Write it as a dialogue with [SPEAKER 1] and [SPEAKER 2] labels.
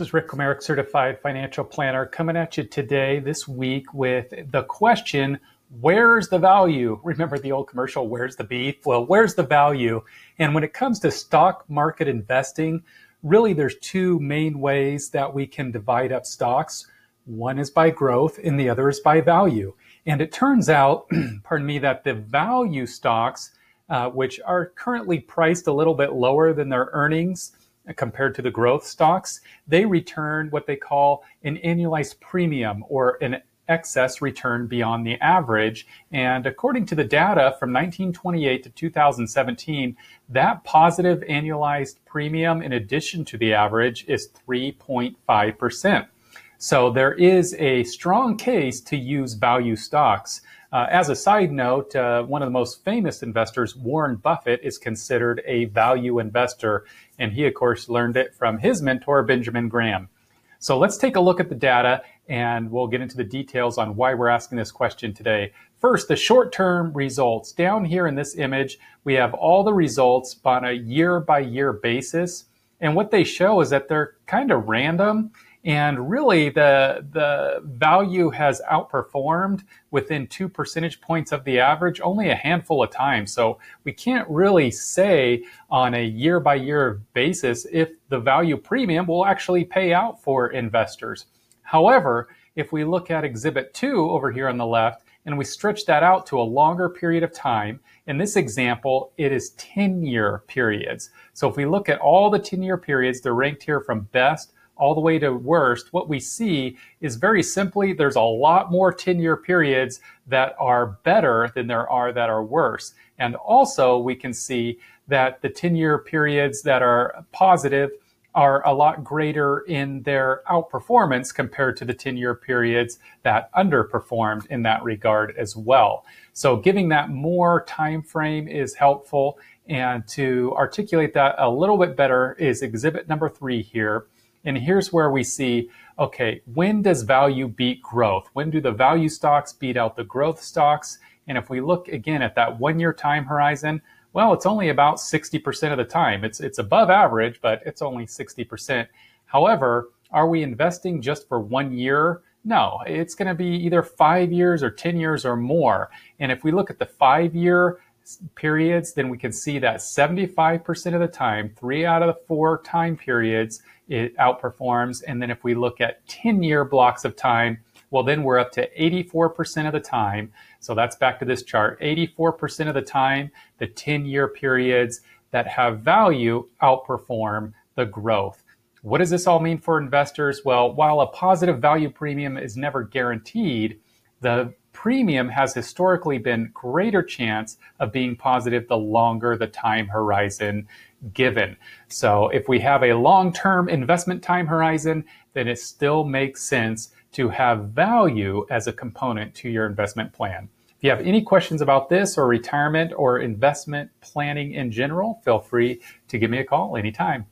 [SPEAKER 1] This is Rick Comerick, certified financial planner, coming at you today, this week, with the question Where's the value? Remember the old commercial, Where's the beef? Well, where's the value? And when it comes to stock market investing, really there's two main ways that we can divide up stocks. One is by growth, and the other is by value. And it turns out, pardon me, that the value stocks, uh, which are currently priced a little bit lower than their earnings, compared to the growth stocks, they return what they call an annualized premium or an excess return beyond the average. And according to the data from 1928 to 2017, that positive annualized premium in addition to the average is 3.5%. So there is a strong case to use value stocks. Uh, as a side note, uh, one of the most famous investors, Warren Buffett, is considered a value investor. And he, of course, learned it from his mentor, Benjamin Graham. So let's take a look at the data and we'll get into the details on why we're asking this question today. First, the short term results. Down here in this image, we have all the results on a year by year basis. And what they show is that they're kind of random and really, the, the value has outperformed within two percentage points of the average only a handful of times. So we can't really say on a year by year basis if the value premium will actually pay out for investors. However, if we look at exhibit two over here on the left, and we stretch that out to a longer period of time. In this example, it is 10 year periods. So if we look at all the 10 year periods, they're ranked here from best all the way to worst, what we see is very simply there's a lot more 10 year periods that are better than there are that are worse. And also, we can see that the 10 year periods that are positive are a lot greater in their outperformance compared to the 10 year periods that underperformed in that regard as well. So giving that more time frame is helpful. And to articulate that a little bit better is exhibit number three here. And here's where we see okay, when does value beat growth? When do the value stocks beat out the growth stocks? And if we look again at that one year time horizon, well, it's only about 60% of the time. It's, it's above average, but it's only 60%. However, are we investing just for one year? No, it's going to be either five years or 10 years or more. And if we look at the five year periods, then we can see that 75% of the time, three out of the four time periods, it outperforms. And then if we look at 10 year blocks of time, well, then we're up to 84% of the time. So that's back to this chart 84% of the time, the 10 year periods that have value outperform the growth. What does this all mean for investors? Well, while a positive value premium is never guaranteed, the premium has historically been greater chance of being positive the longer the time horizon given. So if we have a long-term investment time horizon, then it still makes sense to have value as a component to your investment plan. If you have any questions about this or retirement or investment planning in general, feel free to give me a call anytime.